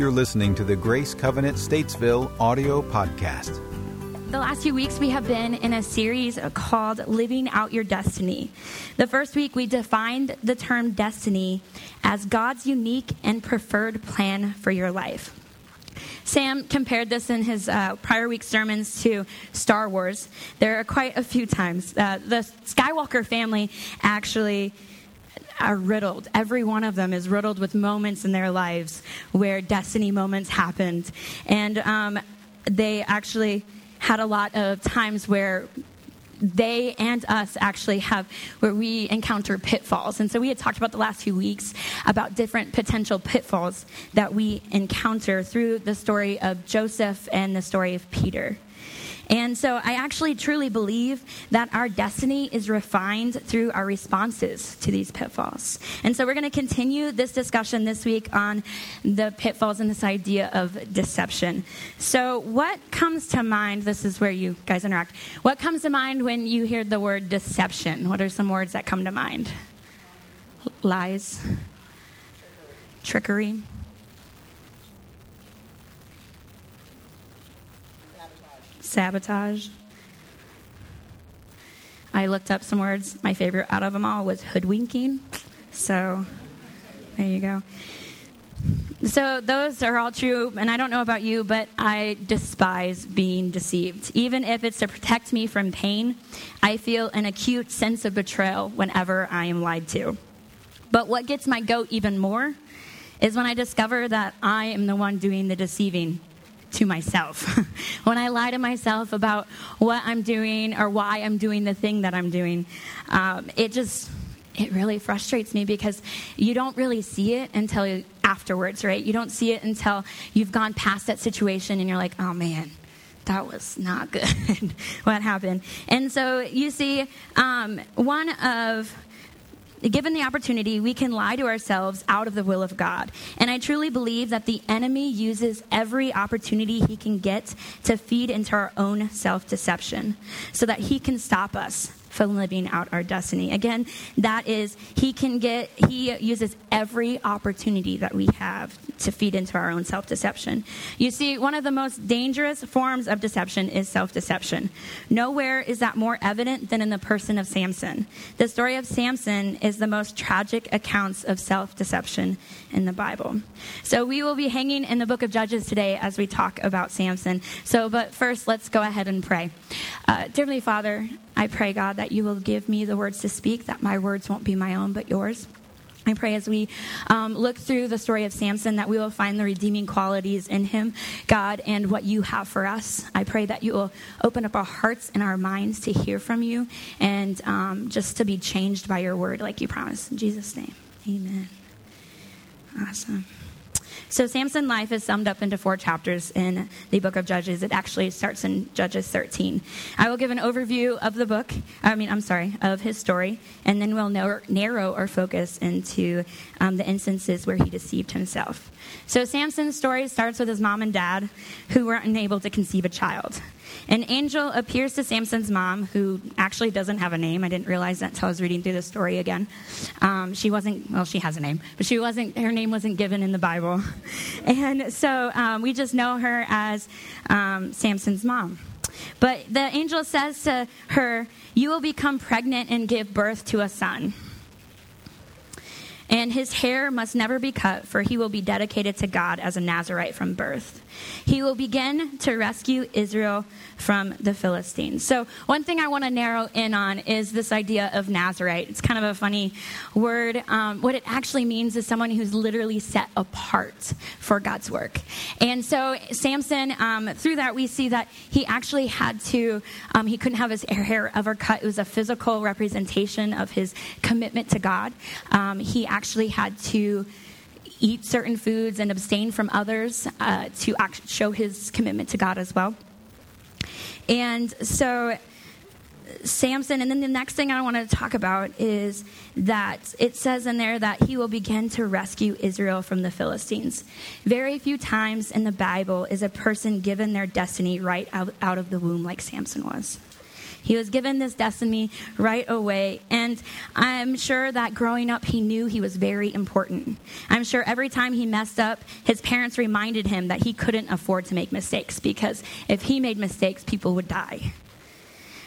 You're listening to the Grace Covenant Statesville audio podcast. The last few weeks, we have been in a series called Living Out Your Destiny. The first week, we defined the term destiny as God's unique and preferred plan for your life. Sam compared this in his uh, prior week sermons to Star Wars. There are quite a few times. Uh, the Skywalker family actually are riddled. Every one of them is riddled with moments in their lives where destiny moments happened. And um, they actually had a lot of times where they and us actually have where we encounter pitfalls. And so we had talked about the last few weeks about different potential pitfalls that we encounter through the story of Joseph and the story of Peter. And so I actually truly believe that our destiny is refined through our responses to these pitfalls. And so we're going to continue this discussion this week on the pitfalls and this idea of deception. So, what comes to mind? This is where you guys interact. What comes to mind when you hear the word deception? What are some words that come to mind? Lies, trickery. Sabotage. I looked up some words. My favorite out of them all was hoodwinking. So there you go. So those are all true, and I don't know about you, but I despise being deceived. Even if it's to protect me from pain, I feel an acute sense of betrayal whenever I am lied to. But what gets my goat even more is when I discover that I am the one doing the deceiving to myself. when I lie to myself about what I'm doing or why I'm doing the thing that I'm doing, um, it just it really frustrates me because you don't really see it until afterwards, right? You don't see it until you've gone past that situation and you're like, oh man, that was not good what happened. And so you see, um, one of given the opportunity, we can lie to ourselves out of the will of God. And I truly believe that the enemy uses every opportunity he can get to feed into our own self deception so that he can stop us from living out our destiny. Again, that is, he can get, he uses every opportunity that we have to feed into our own self deception. You see, one of the most dangerous forms of deception is self deception. Nowhere is that more evident than in the person of Samson. The story of Samson is the most tragic accounts of self deception in the Bible. So we will be hanging in the book of Judges today as we talk about Samson. So, but first, let's go ahead and pray. Uh, Dearly Father, I pray, God, that you will give me the words to speak, that my words won't be my own, but yours. I pray as we um, look through the story of Samson that we will find the redeeming qualities in him, God, and what you have for us. I pray that you will open up our hearts and our minds to hear from you and um, just to be changed by your word like you promised. In Jesus' name, amen. Awesome. So Samson's life is summed up into four chapters in the book of Judges. It actually starts in Judges 13. I will give an overview of the book, I mean, I'm sorry, of his story, and then we'll narrow our focus into um, the instances where he deceived himself. So Samson's story starts with his mom and dad who were unable to conceive a child. An angel appears to Samson's mom, who actually doesn't have a name. I didn't realize that until I was reading through the story again. Um, she wasn't, well, she has a name, but she wasn't, her name wasn't given in the Bible. And so um, we just know her as um, Samson's mom. But the angel says to her, You will become pregnant and give birth to a son and his hair must never be cut, for he will be dedicated to God as a Nazarite from birth. He will begin to rescue Israel from the Philistines. So, one thing I want to narrow in on is this idea of Nazarite. It's kind of a funny word. Um, what it actually means is someone who's literally set apart for God's work. And so, Samson, um, through that, we see that he actually had to, um, he couldn't have his hair ever cut. It was a physical representation of his commitment to God. Um, he actually had to eat certain foods and abstain from others uh, to act- show his commitment to God as well. And so, Samson, and then the next thing I want to talk about is that it says in there that he will begin to rescue Israel from the Philistines. Very few times in the Bible is a person given their destiny right out, out of the womb like Samson was. He was given this destiny right away. And I'm sure that growing up, he knew he was very important. I'm sure every time he messed up, his parents reminded him that he couldn't afford to make mistakes because if he made mistakes, people would die.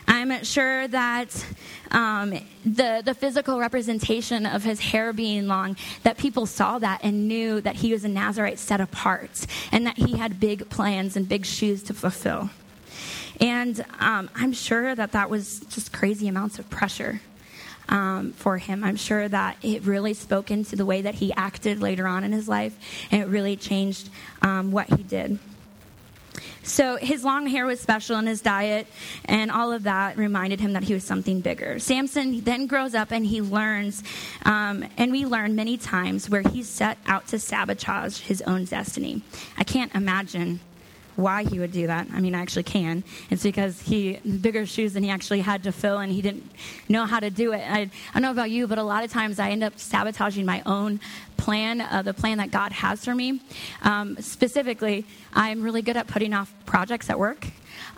I'm sure that um, the, the physical representation of his hair being long, that people saw that and knew that he was a Nazarite set apart and that he had big plans and big shoes to fulfill. And um, I'm sure that that was just crazy amounts of pressure. Um, for him. I'm sure that it really spoke into the way that he acted later on in his life, and it really changed um, what he did. So his long hair was special in his diet, and all of that reminded him that he was something bigger. Samson then grows up and he learns, um, and we learn many times where he set out to sabotage his own destiny. I can't imagine why he would do that. I mean, I actually can. It's because he bigger shoes than he actually had to fill, and he didn't know how to do it. I, I don't know about you, but a lot of times I end up sabotaging my own plan, uh, the plan that God has for me. Um, specifically, I'm really good at putting off projects at work,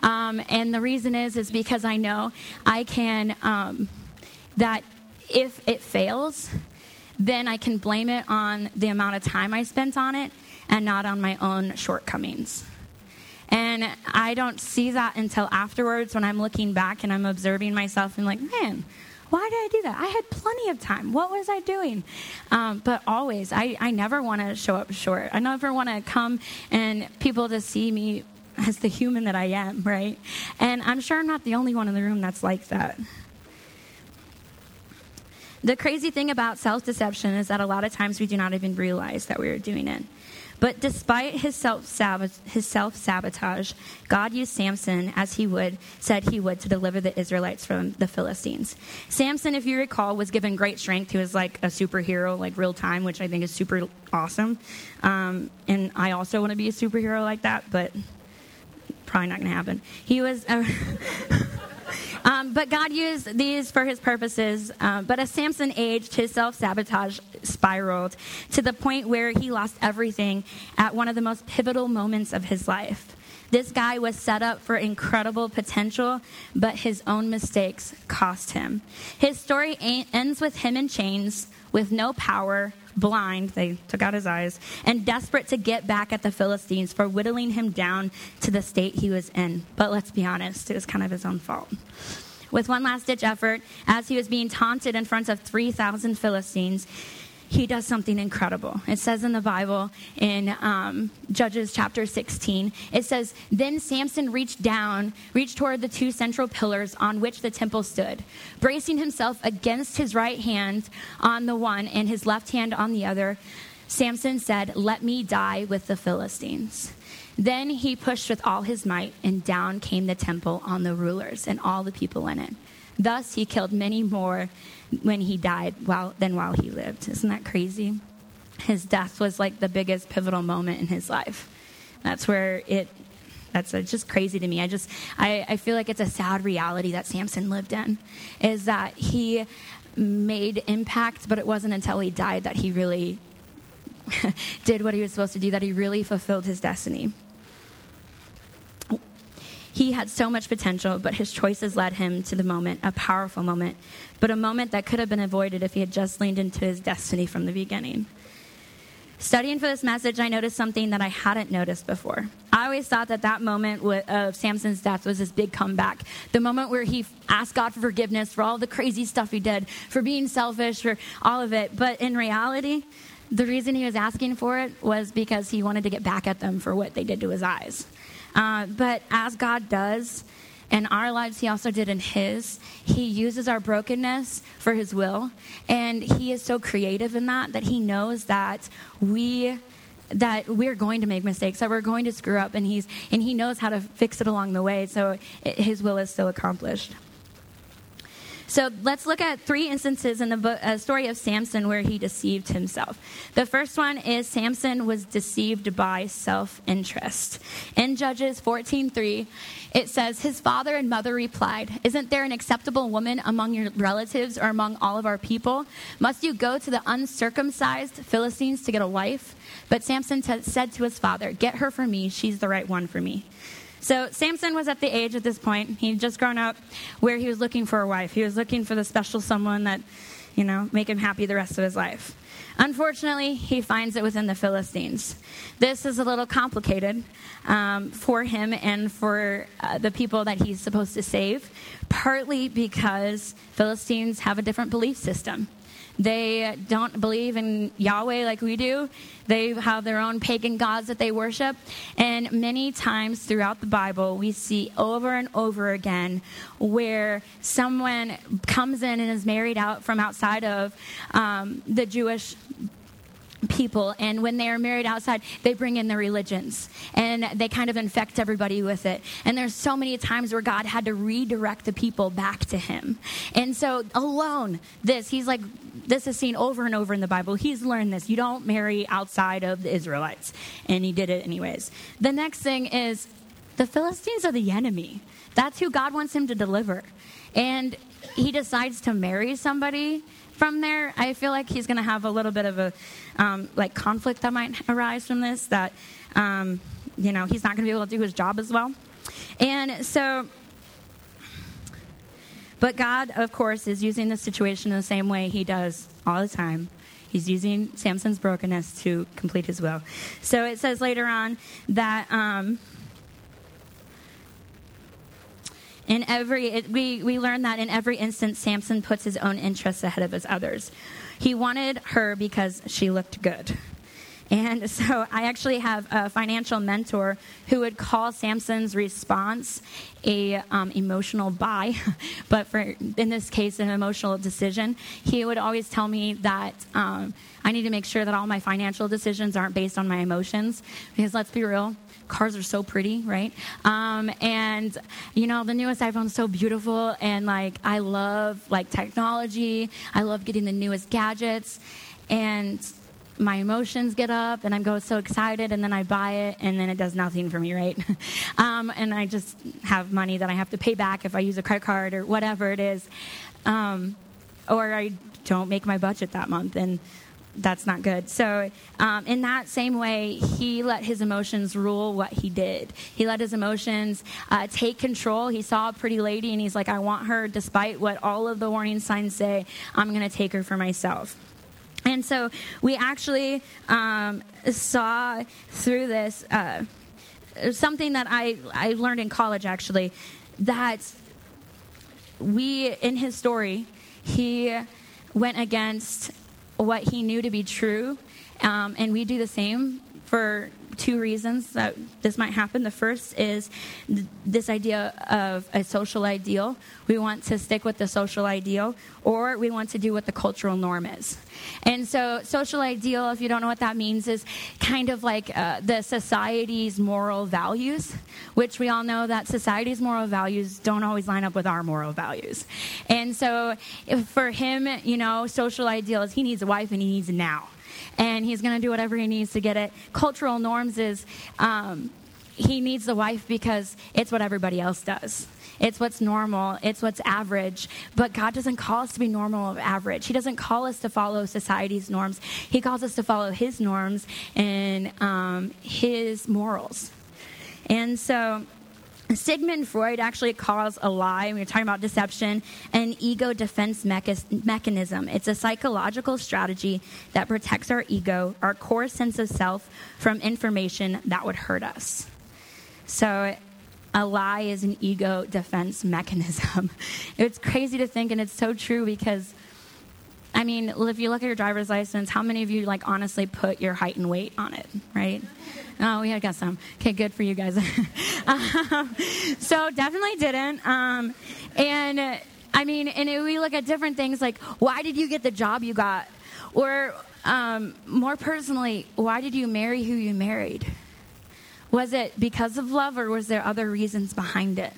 um, and the reason is is because I know I can um, that if it fails, then I can blame it on the amount of time I spent on it and not on my own shortcomings. And I don't see that until afterwards when I'm looking back and I'm observing myself and like, man, why did I do that? I had plenty of time. What was I doing? Um, but always, I, I never want to show up short. I never want to come and people to see me as the human that I am, right? And I'm sure I'm not the only one in the room that's like that. The crazy thing about self deception is that a lot of times we do not even realize that we are doing it. But despite his self sabotage, God used Samson as he would said he would to deliver the Israelites from the Philistines. Samson, if you recall, was given great strength. He was like a superhero, like real time, which I think is super awesome. Um, and I also want to be a superhero like that, but probably not going to happen. He was. Uh, Um, but God used these for his purposes. Um, but as Samson aged, his self sabotage spiraled to the point where he lost everything at one of the most pivotal moments of his life. This guy was set up for incredible potential, but his own mistakes cost him. His story ends with him in chains, with no power, blind, they took out his eyes, and desperate to get back at the Philistines for whittling him down to the state he was in. But let's be honest, it was kind of his own fault. With one last ditch effort, as he was being taunted in front of 3,000 Philistines, he does something incredible. It says in the Bible in um, Judges chapter 16, it says, Then Samson reached down, reached toward the two central pillars on which the temple stood, bracing himself against his right hand on the one and his left hand on the other. Samson said, Let me die with the Philistines. Then he pushed with all his might, and down came the temple on the rulers and all the people in it. Thus he killed many more when he died while, than while he lived. Isn't that crazy? His death was like the biggest pivotal moment in his life. That's where it that's just crazy to me. I just I, I feel like it's a sad reality that Samson lived in. Is that he made impact, but it wasn't until he died that he really did what he was supposed to do, that he really fulfilled his destiny. He had so much potential, but his choices led him to the moment, a powerful moment, but a moment that could have been avoided if he had just leaned into his destiny from the beginning. Studying for this message, I noticed something that I hadn't noticed before. I always thought that that moment of Samson's death was his big comeback. The moment where he asked God for forgiveness for all the crazy stuff he did, for being selfish, for all of it. But in reality, the reason he was asking for it was because he wanted to get back at them for what they did to his eyes. Uh, but as God does in our lives, He also did in His. He uses our brokenness for His will. And He is so creative in that that He knows that we that we're going to make mistakes that we're going to screw up and he's and he knows how to fix it along the way so his will is still accomplished so let's look at three instances in the book, uh, story of Samson where he deceived himself. The first one is Samson was deceived by self-interest. In Judges 14:3, it says, "His father and mother replied, "Isn't there an acceptable woman among your relatives or among all of our people? Must you go to the uncircumcised Philistines to get a wife?" But Samson t- said to his father, "Get her for me; she's the right one for me." So Samson was at the age at this point, he'd just grown up where he was looking for a wife. He was looking for the special someone that, you know, make him happy the rest of his life. Unfortunately, he finds it within the Philistines. This is a little complicated um, for him and for uh, the people that he's supposed to save, partly because Philistines have a different belief system. They don't believe in Yahweh like we do. They have their own pagan gods that they worship. And many times throughout the Bible, we see over and over again where someone comes in and is married out from outside of um, the Jewish people and when they are married outside they bring in their religions and they kind of infect everybody with it. And there's so many times where god had to redirect the people back to him. And so alone this he's like this is seen over and over in the bible. He's learned this. You don't marry outside of the israelites. And he did it anyways. The next thing is the philistines are the enemy. That's who god wants him to deliver. And he decides to marry somebody from there, I feel like he's going to have a little bit of a um, like conflict that might arise from this. That um, you know he's not going to be able to do his job as well, and so. But God, of course, is using the situation in the same way He does all the time. He's using Samson's brokenness to complete His will. So it says later on that. Um, In every, it, we, we learn that in every instance, Samson puts his own interests ahead of his others. He wanted her because she looked good. And so I actually have a financial mentor who would call Samson's response a um, emotional buy, but for in this case, an emotional decision. He would always tell me that um, I need to make sure that all my financial decisions aren't based on my emotions, because let's be real, cars are so pretty, right? Um, and you know, the newest iPhone's so beautiful, and like I love like technology. I love getting the newest gadgets, and my emotions get up and I go so excited and then I buy it and then it does nothing for me, right? um, and I just have money that I have to pay back if I use a credit card or whatever it is. Um, or I don't make my budget that month and that's not good. So, um, in that same way, he let his emotions rule what he did. He let his emotions uh, take control. He saw a pretty lady and he's like, I want her, despite what all of the warning signs say, I'm going to take her for myself. And so, we actually um, saw through this uh, something that I, I learned in college actually that we, in his story, he went against what he knew to be true. Um, and we do the same for two reasons that this might happen. The first is th- this idea of a social ideal. We want to stick with the social ideal, or we want to do what the cultural norm is. And so, social ideal, if you don't know what that means, is kind of like uh, the society's moral values, which we all know that society's moral values don't always line up with our moral values. And so, for him, you know, social ideal is he needs a wife and he needs it now and he's going to do whatever he needs to get it. Cultural norms is um, he needs the wife because it's what everybody else does. It's what's normal. It's what's average. But God doesn't call us to be normal or average. He doesn't call us to follow society's norms. He calls us to follow His norms and um, His morals. And so Sigmund Freud actually calls a lie, we are talking about deception, an ego defense mechanism. It's a psychological strategy that protects our ego, our core sense of self, from information that would hurt us. So, a lie is an ego defense mechanism. it's crazy to think, and it's so true because I mean, if you look at your driver's license, how many of you like honestly put your height and weight on it, right? Oh, we had got some. Okay, good for you guys. um, so definitely didn't. Um, and I mean, and we look at different things like, why did you get the job you got? Or um, more personally, why did you marry who you married? Was it because of love, or was there other reasons behind it?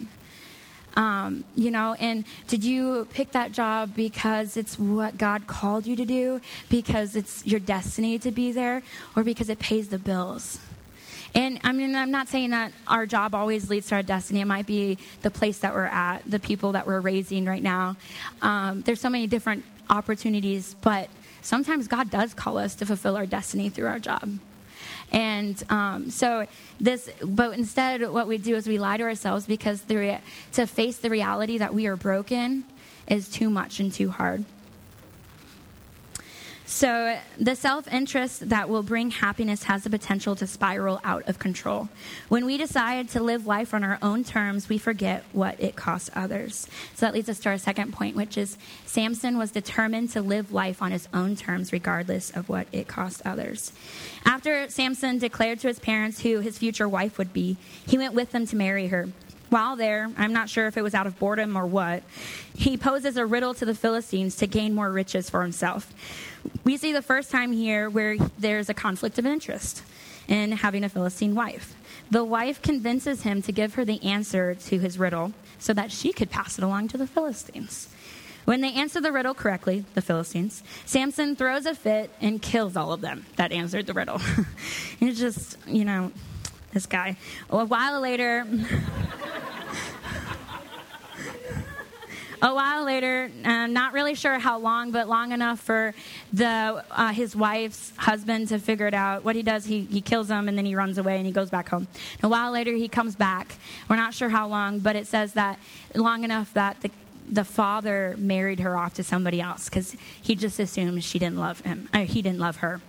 Um, you know, and did you pick that job because it's what God called you to do, because it's your destiny to be there, or because it pays the bills? And I mean, I'm not saying that our job always leads to our destiny. It might be the place that we're at, the people that we're raising right now. Um, there's so many different opportunities, but sometimes God does call us to fulfill our destiny through our job. And um, so this, but instead, what we do is we lie to ourselves because the rea- to face the reality that we are broken is too much and too hard. So, the self interest that will bring happiness has the potential to spiral out of control. When we decide to live life on our own terms, we forget what it costs others. So, that leads us to our second point, which is Samson was determined to live life on his own terms, regardless of what it cost others. After Samson declared to his parents who his future wife would be, he went with them to marry her. While there, I'm not sure if it was out of boredom or what, he poses a riddle to the Philistines to gain more riches for himself. We see the first time here where there's a conflict of interest in having a Philistine wife. The wife convinces him to give her the answer to his riddle so that she could pass it along to the Philistines. When they answer the riddle correctly, the Philistines, Samson throws a fit and kills all of them that answered the riddle. it's just, you know, this guy. A while later, a while later, not really sure how long, but long enough for the uh, his wife's husband to figure it out. What he does, he, he kills him and then he runs away and he goes back home. A while later, he comes back. We're not sure how long, but it says that long enough that the the father married her off to somebody else because he just assumed she didn't love him. Uh, he didn't love her.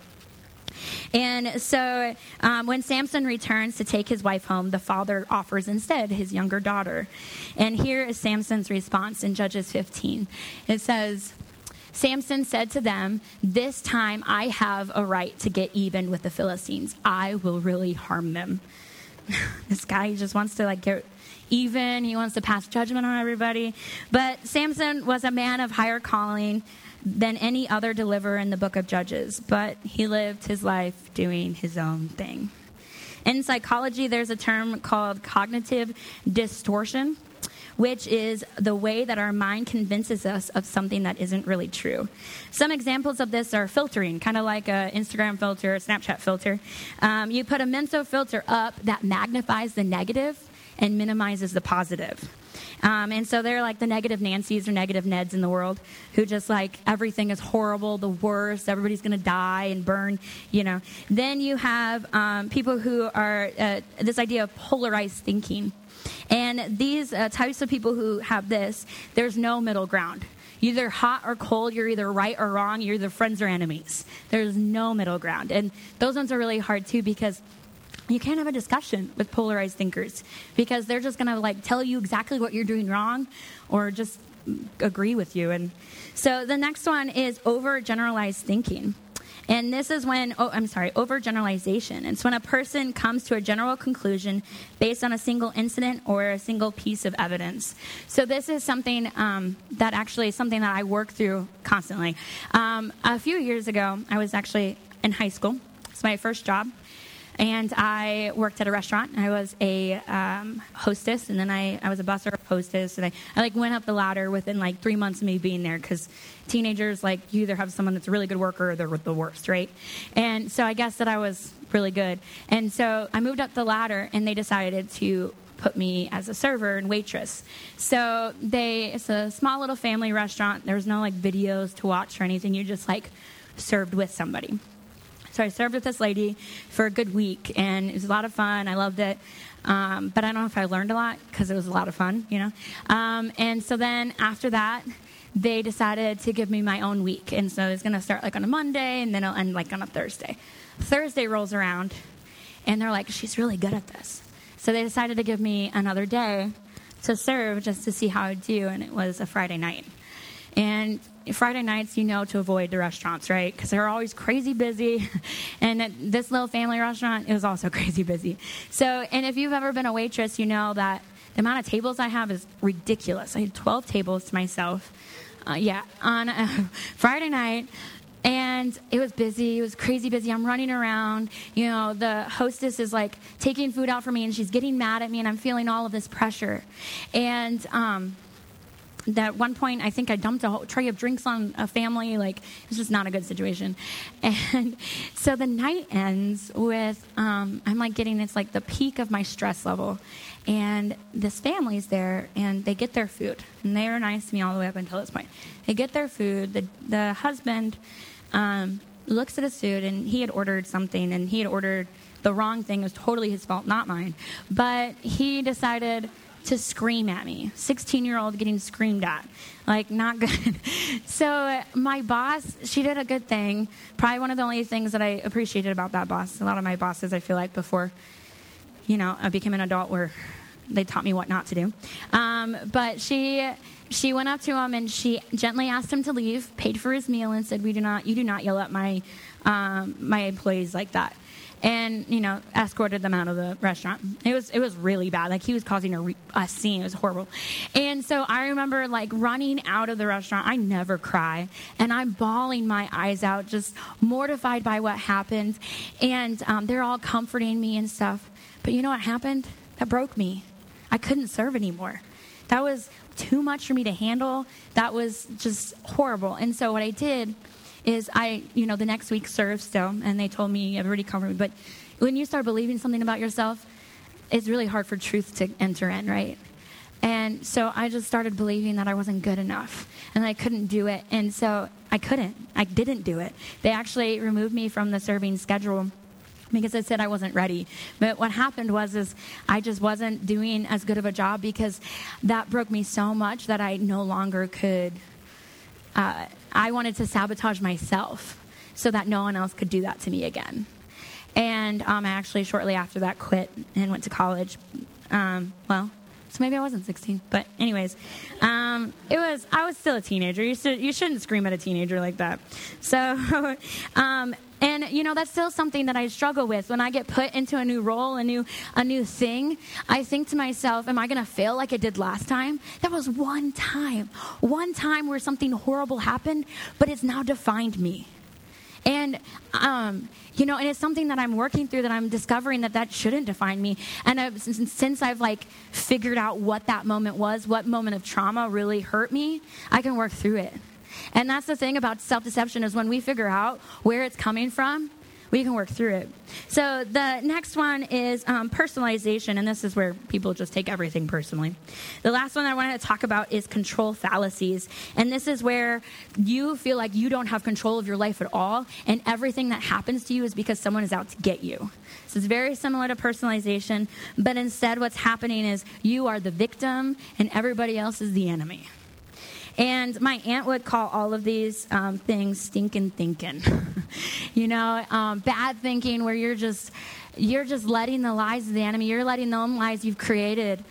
And so um, when Samson returns to take his wife home, the father offers instead his younger daughter. And here is Samson's response in Judges 15. It says, Samson said to them, This time I have a right to get even with the Philistines. I will really harm them. this guy just wants to like get even. He wants to pass judgment on everybody. But Samson was a man of higher calling than any other deliverer in the book of Judges, but he lived his life doing his own thing. In psychology, there's a term called cognitive distortion, which is the way that our mind convinces us of something that isn't really true. Some examples of this are filtering, kind of like an Instagram filter, a Snapchat filter. Um, you put a mental filter up that magnifies the negative and minimizes the positive. Um, and so they're like the negative Nancy's or negative Neds in the world who just like everything is horrible, the worst, everybody's going to die and burn, you know. Then you have um, people who are uh, this idea of polarized thinking. And these uh, types of people who have this, there's no middle ground. Either hot or cold, you're either right or wrong, you're either friends or enemies. There's no middle ground. And those ones are really hard too because you can't have a discussion with polarized thinkers because they're just going to like tell you exactly what you're doing wrong or just agree with you and so the next one is overgeneralized thinking and this is when, oh, I'm sorry, overgeneralization. It's when a person comes to a general conclusion based on a single incident or a single piece of evidence. So this is something um, that actually is something that I work through constantly. Um, a few years ago, I was actually in high school. It's my first job and I worked at a restaurant. I was a um, hostess, and then I, I was a busser hostess, and I, I like went up the ladder within like three months of me being there because teenagers like you either have someone that's a really good worker or they're the worst, right? And so I guess that I was really good, and so I moved up the ladder, and they decided to put me as a server and waitress. So they it's a small little family restaurant. There was no like videos to watch or anything. You just like served with somebody. So I served with this lady for a good week, and it was a lot of fun. I loved it. Um, but I don't know if I learned a lot because it was a lot of fun, you know. Um, and so then after that, they decided to give me my own week, and so it's going to start like on a Monday, and then it'll end like on a Thursday. Thursday rolls around, and they're like, "She's really good at this." So they decided to give me another day to serve just to see how I'd do, and it was a Friday night. And Friday nights, you know to avoid the restaurants, right? Because they're always crazy busy. and this little family restaurant, it was also crazy busy. So, and if you've ever been a waitress, you know that the amount of tables I have is ridiculous. I had 12 tables to myself. Uh, yeah, on a Friday night. And it was busy. It was crazy busy. I'm running around. You know, the hostess is like taking food out for me and she's getting mad at me, and I'm feeling all of this pressure. And, um, that one point I think I dumped a whole tray of drinks on a family. Like it was just not a good situation. And so the night ends with um, I'm like getting it's like the peak of my stress level, and this family's there and they get their food and they are nice to me all the way up until this point. They get their food. The the husband. Um, looks at his food, and he had ordered something, and he had ordered the wrong thing. It was totally his fault, not mine. But he decided to scream at me. 16 year old getting screamed at. Like, not good. so, my boss, she did a good thing. Probably one of the only things that I appreciated about that boss. A lot of my bosses, I feel like, before, you know, I became an adult, were they taught me what not to do. Um, but she she went up to him and she gently asked him to leave, paid for his meal, and said, "We do not, you do not yell at my um, my employees like that." And you know, escorted them out of the restaurant. It was it was really bad. Like he was causing a, re- a scene. It was horrible. And so I remember like running out of the restaurant. I never cry, and I'm bawling my eyes out, just mortified by what happened. And um, they're all comforting me and stuff. But you know what happened? That broke me. I couldn't serve anymore. That was too much for me to handle. That was just horrible. And so what I did is I, you know, the next week served still, and they told me everybody covered me. But when you start believing something about yourself, it's really hard for truth to enter in, right? And so I just started believing that I wasn't good enough and I couldn't do it. And so I couldn't. I didn't do it. They actually removed me from the serving schedule because I said I wasn't ready. But what happened was is I just wasn't doing as good of a job because that broke me so much that I no longer could. Uh, I wanted to sabotage myself so that no one else could do that to me again. And um, I actually shortly after that quit and went to college. Um, well, so maybe I wasn't 16, but anyways, um, it was. I was still a teenager. You should you shouldn't scream at a teenager like that. So, um, and you know that's still something that I struggle with when I get put into a new role, a new a new thing. I think to myself, "Am I going to fail like I did last time?" That was one time, one time where something horrible happened, but it's now defined me. And, um, you know, and it's something that I'm working through that I'm discovering that that shouldn't define me. And I've, since I've like figured out what that moment was, what moment of trauma really hurt me, I can work through it. And that's the thing about self deception is when we figure out where it's coming from, we can work through it. So the next one is um, personalization, and this is where people just take everything personally. The last one I wanted to talk about is control fallacies, and this is where you feel like you don't have control of your life at all, and everything that happens to you is because someone is out to get you. So it's very similar to personalization, but instead, what's happening is you are the victim, and everybody else is the enemy. And my aunt would call all of these um, things stinking thinking. you know, um, bad thinking where you're just you're just letting the lies of the enemy, you're letting the own lies you've created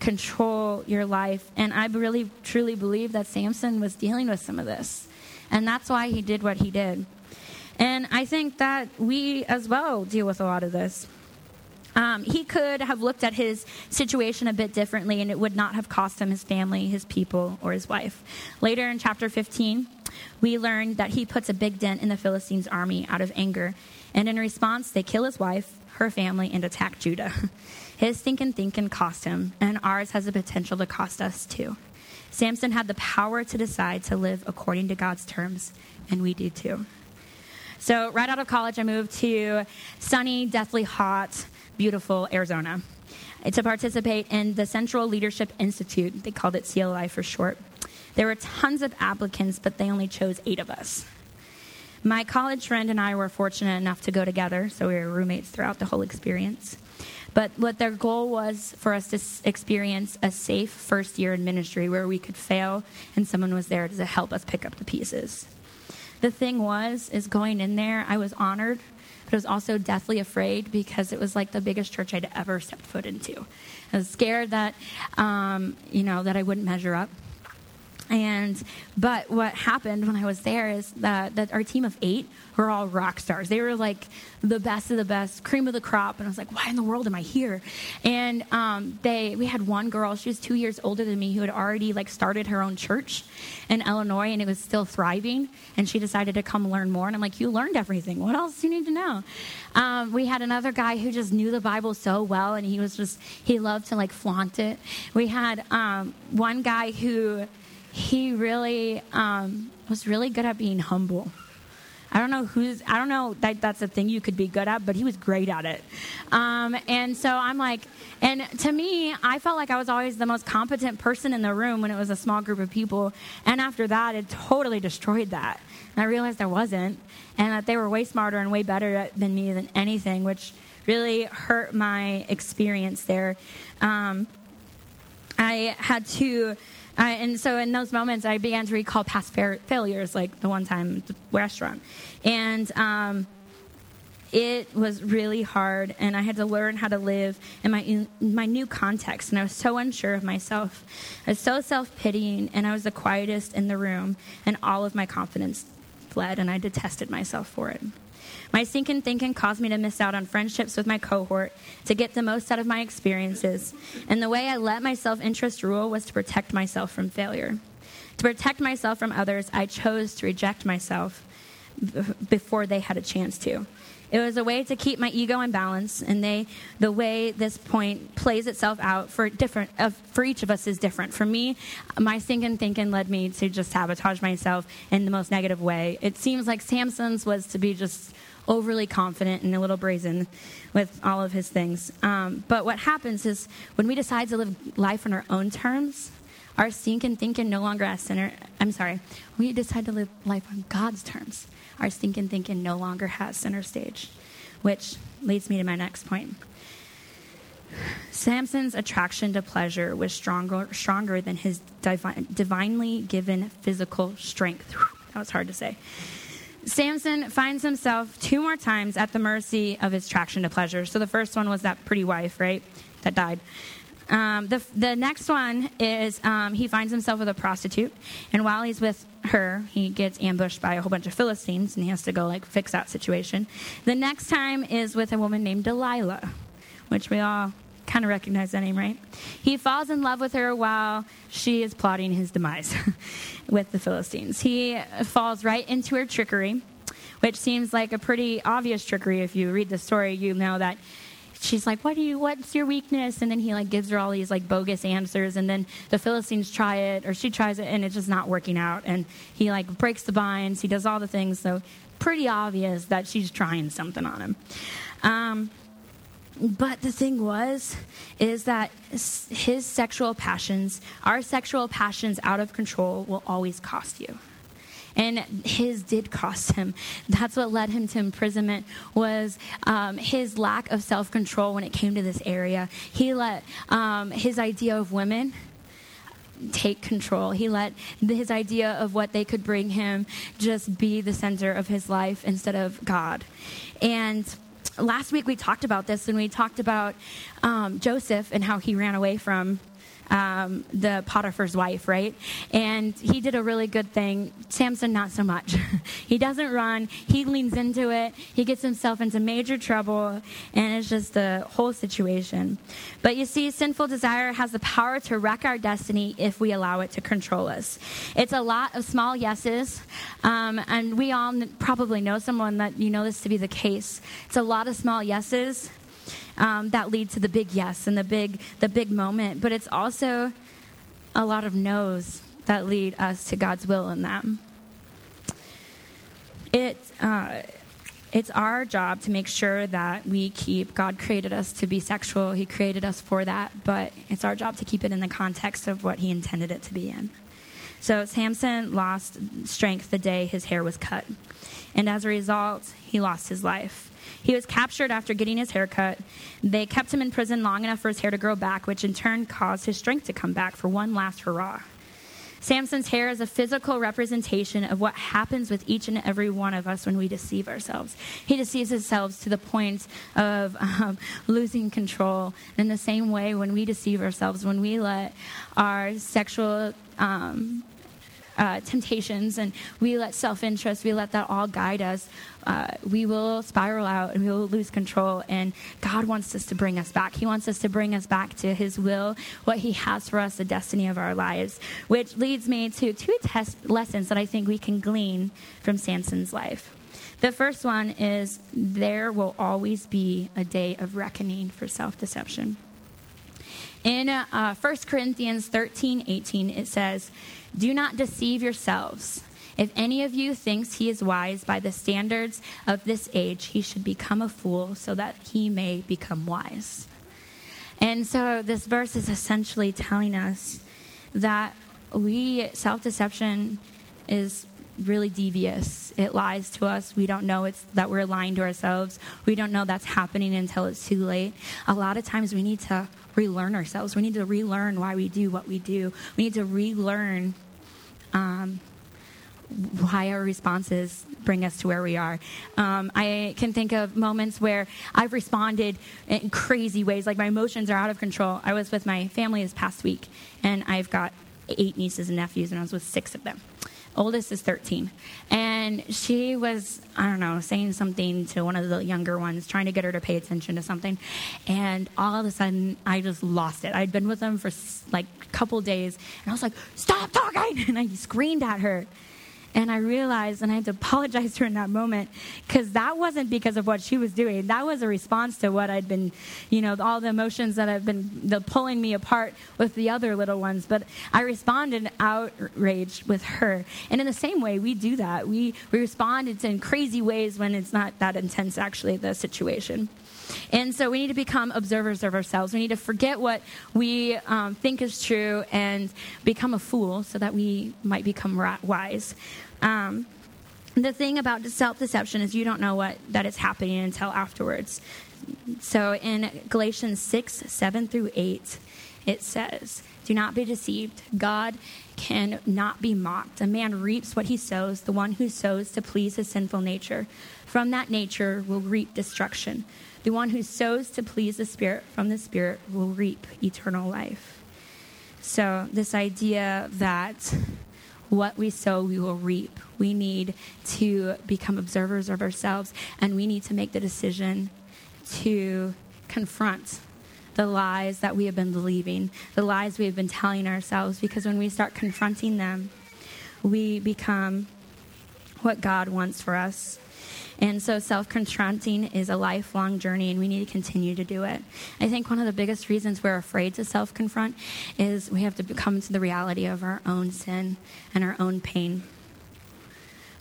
control your life. And I really truly believe that Samson was dealing with some of this. And that's why he did what he did. And I think that we as well deal with a lot of this. Um, he could have looked at his situation a bit differently, and it would not have cost him his family, his people, or his wife. Later in chapter 15, we learn that he puts a big dent in the Philistines' army out of anger. And in response, they kill his wife, her family, and attack Judah. His thinking thinking cost him, and ours has the potential to cost us too. Samson had the power to decide to live according to God's terms, and we do too. So, right out of college, I moved to sunny, deathly hot, beautiful Arizona to participate in the Central Leadership Institute. They called it CLI for short. There were tons of applicants, but they only chose eight of us. My college friend and I were fortunate enough to go together, so we were roommates throughout the whole experience. But what their goal was for us to experience a safe first year in ministry where we could fail and someone was there to help us pick up the pieces. The thing was, is going in there, I was honored but I was also deathly afraid because it was like the biggest church I'd ever stepped foot into. I was scared that, um, you know, that I wouldn't measure up. And but what happened when I was there is that, that our team of eight were all rock stars. They were like the best of the best, cream of the crop. And I was like, why in the world am I here? And um, they we had one girl. She was two years older than me who had already like started her own church in Illinois, and it was still thriving. And she decided to come learn more. And I'm like, you learned everything. What else do you need to know? Um, we had another guy who just knew the Bible so well, and he was just he loved to like flaunt it. We had um, one guy who he really um, was really good at being humble. I don't know who's, I don't know that that's a thing you could be good at, but he was great at it. Um, and so I'm like, and to me, I felt like I was always the most competent person in the room when it was a small group of people. And after that, it totally destroyed that. And I realized I wasn't, and that they were way smarter and way better than me than anything, which really hurt my experience there. Um, I had to and so in those moments, I began to recall past fa- failures, like the one time at the restaurant. And um, it was really hard, and I had to learn how to live in my, in my new context. And I was so unsure of myself. I was so self pitying, and I was the quietest in the room, and all of my confidence fled, and I detested myself for it. My stinking thinking caused me to miss out on friendships with my cohort, to get the most out of my experiences. And the way I let my self interest rule was to protect myself from failure. To protect myself from others, I chose to reject myself b- before they had a chance to. It was a way to keep my ego in balance, and they, the way this point plays itself out for different, uh, for each of us is different. For me, my thinking thinking led me to just sabotage myself in the most negative way. It seems like Samson's was to be just overly confident and a little brazen with all of his things. Um, but what happens is when we decide to live life on our own terms, our stinking thinking no longer has center. I'm sorry. We decide to live life on God's terms. Our stinking thinking no longer has center stage, which leads me to my next point. Samson's attraction to pleasure was stronger, stronger than his divi- divinely given physical strength. That was hard to say. Samson finds himself two more times at the mercy of his attraction to pleasure. So the first one was that pretty wife, right, that died. Um, the, the next one is um, he finds himself with a prostitute, and while he's with her, he gets ambushed by a whole bunch of Philistines, and he has to go like fix that situation. The next time is with a woman named Delilah, which we all kind of recognize that name, right? He falls in love with her while she is plotting his demise with the Philistines. He falls right into her trickery, which seems like a pretty obvious trickery. If you read the story, you know that she's like, "What do you? What's your weakness?" And then he like gives her all these like bogus answers, and then the Philistines try it, or she tries it, and it's just not working out. And he like breaks the binds. He does all the things. So pretty obvious that she's trying something on him. Um, but the thing was, is that his sexual passions, our sexual passions out of control, will always cost you. And his did cost him. That's what led him to imprisonment was um, his lack of self control when it came to this area. He let um, his idea of women take control. He let his idea of what they could bring him just be the center of his life instead of God. And last week we talked about this and we talked about um, Joseph and how he ran away from um, the Potiphar's wife, right? And he did a really good thing. Samson, not so much. he doesn't run, he leans into it, he gets himself into major trouble, and it's just the whole situation. But you see, sinful desire has the power to wreck our destiny if we allow it to control us. It's a lot of small yeses, um, and we all probably know someone that you know this to be the case. It's a lot of small yeses um, that lead to the big yes and the big the big moment. But it's also a lot of no's that lead us to God's will in them. It uh, it's our job to make sure that we keep God created us to be sexual. He created us for that, but it's our job to keep it in the context of what He intended it to be in. So Samson lost strength the day his hair was cut, and as a result, he lost his life. He was captured after getting his hair cut. They kept him in prison long enough for his hair to grow back, which in turn caused his strength to come back for one last hurrah. Samson's hair is a physical representation of what happens with each and every one of us when we deceive ourselves. He deceives himself to the point of um, losing control. In the same way, when we deceive ourselves, when we let our sexual um, uh, temptations and we let self interest, we let that all guide us, uh, we will spiral out and we will lose control. And God wants us to bring us back. He wants us to bring us back to His will, what He has for us, the destiny of our lives. Which leads me to two test lessons that I think we can glean from Samson's life. The first one is there will always be a day of reckoning for self deception. In uh, 1 Corinthians 13 18, it says, Do not deceive yourselves. If any of you thinks he is wise by the standards of this age, he should become a fool so that he may become wise. And so this verse is essentially telling us that we self deception is really devious. It lies to us. We don't know it's that we're lying to ourselves. We don't know that's happening until it's too late. A lot of times we need to relearn ourselves. We need to relearn why we do what we do. We need to relearn um, why our responses bring us to where we are. Um, I can think of moments where I've responded in crazy ways, like my emotions are out of control. I was with my family this past week, and I've got eight nieces and nephews, and I was with six of them oldest is 13. And she was, I don't know, saying something to one of the younger ones, trying to get her to pay attention to something. And all of a sudden, I just lost it. I'd been with them for like a couple days, and I was like, stop talking! And I screamed at her. And I realized, and I had to apologize to her in that moment, because that wasn't because of what she was doing. That was a response to what I'd been, you know, all the emotions that have been the pulling me apart with the other little ones. But I responded outraged with her. And in the same way, we do that. We, we respond in crazy ways when it's not that intense, actually, the situation. And so we need to become observers of ourselves. We need to forget what we um, think is true and become a fool so that we might become wise. Um, the thing about self deception is you don't know what that is happening until afterwards. So in Galatians 6 7 through 8, it says, Do not be deceived. God can not be mocked. A man reaps what he sows, the one who sows to please his sinful nature. From that nature will reap destruction. The one who sows to please the Spirit from the Spirit will reap eternal life. So, this idea that what we sow, we will reap. We need to become observers of ourselves, and we need to make the decision to confront the lies that we have been believing, the lies we have been telling ourselves, because when we start confronting them, we become what God wants for us. And so self confronting is a lifelong journey, and we need to continue to do it. I think one of the biggest reasons we're afraid to self confront is we have to come to the reality of our own sin and our own pain.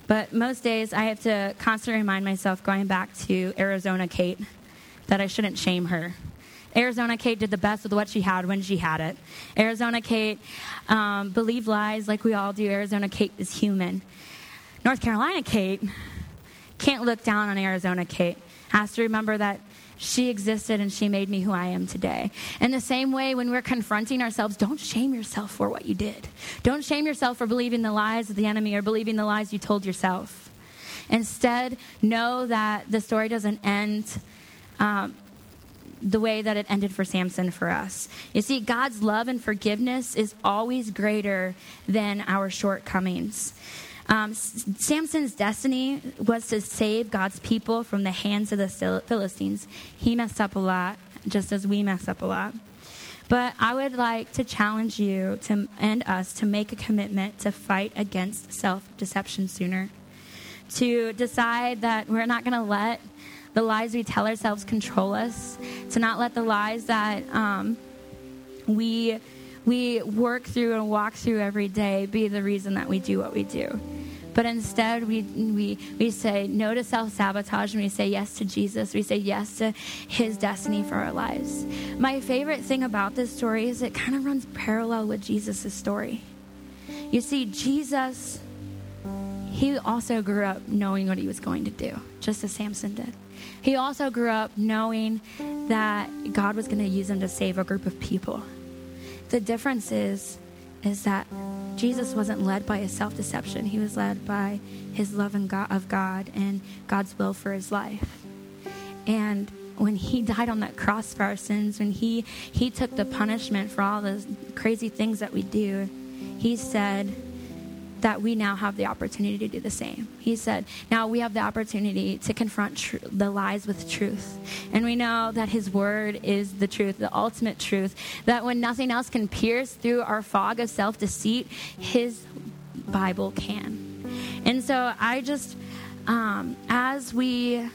But most days, I have to constantly remind myself, going back to Arizona Kate, that I shouldn't shame her. Arizona Kate did the best with what she had when she had it. Arizona Kate um, believed lies like we all do. Arizona Kate is human. North Carolina Kate can't look down on Arizona Kate. Has to remember that she existed and she made me who I am today. In the same way, when we're confronting ourselves, don't shame yourself for what you did. Don't shame yourself for believing the lies of the enemy or believing the lies you told yourself. Instead, know that the story doesn't end um, the way that it ended for Samson for us. You see, God's love and forgiveness is always greater than our shortcomings. Um, Samson's destiny was to save God's people from the hands of the Philistines. He messed up a lot, just as we mess up a lot. But I would like to challenge you to, and us to make a commitment to fight against self deception sooner. To decide that we're not going to let the lies we tell ourselves control us. To not let the lies that um, we we work through and walk through every day be the reason that we do what we do. But instead, we, we, we say no to self sabotage and we say yes to Jesus. We say yes to his destiny for our lives. My favorite thing about this story is it kind of runs parallel with Jesus' story. You see, Jesus, he also grew up knowing what he was going to do, just as Samson did. He also grew up knowing that God was going to use him to save a group of people. The difference is, is that Jesus wasn't led by his self deception. He was led by his love and God, of God and God's will for his life. And when he died on that cross for our sins, when he, he took the punishment for all the crazy things that we do, he said, that we now have the opportunity to do the same. He said, now we have the opportunity to confront tr- the lies with truth. And we know that His Word is the truth, the ultimate truth, that when nothing else can pierce through our fog of self deceit, His Bible can. And so I just, um, as we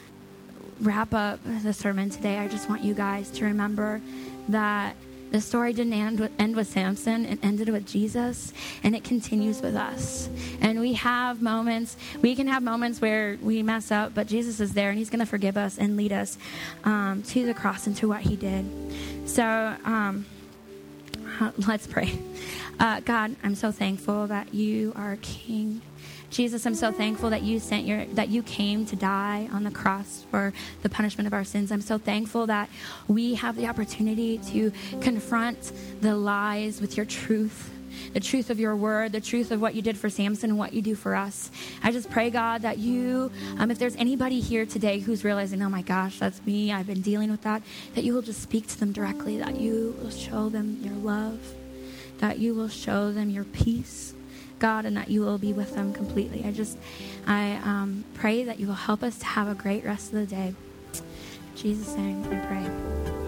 wrap up the sermon today, I just want you guys to remember that The story didn't end with, end with Samson, it ended with Jesus, and it continues with us. And we have moments, we can have moments where we mess up, but Jesus is there and He's going to forgive us and lead us um, to the cross and to what He did. So um, let's pray. Uh, God, I'm so thankful that you are King. Jesus, I'm so thankful that you sent your that you came to die on the cross for the punishment of our sins. I'm so thankful that we have the opportunity to confront the lies with your truth. The truth of your word, the truth of what you did for Samson and what you do for us. I just pray, God, that you, um, if there's anybody here today who's realizing, oh my gosh, that's me, I've been dealing with that, that you will just speak to them directly, that you will show them your love, that you will show them your peace, God, and that you will be with them completely. I just, I um, pray that you will help us to have a great rest of the day. In Jesus' name, I pray.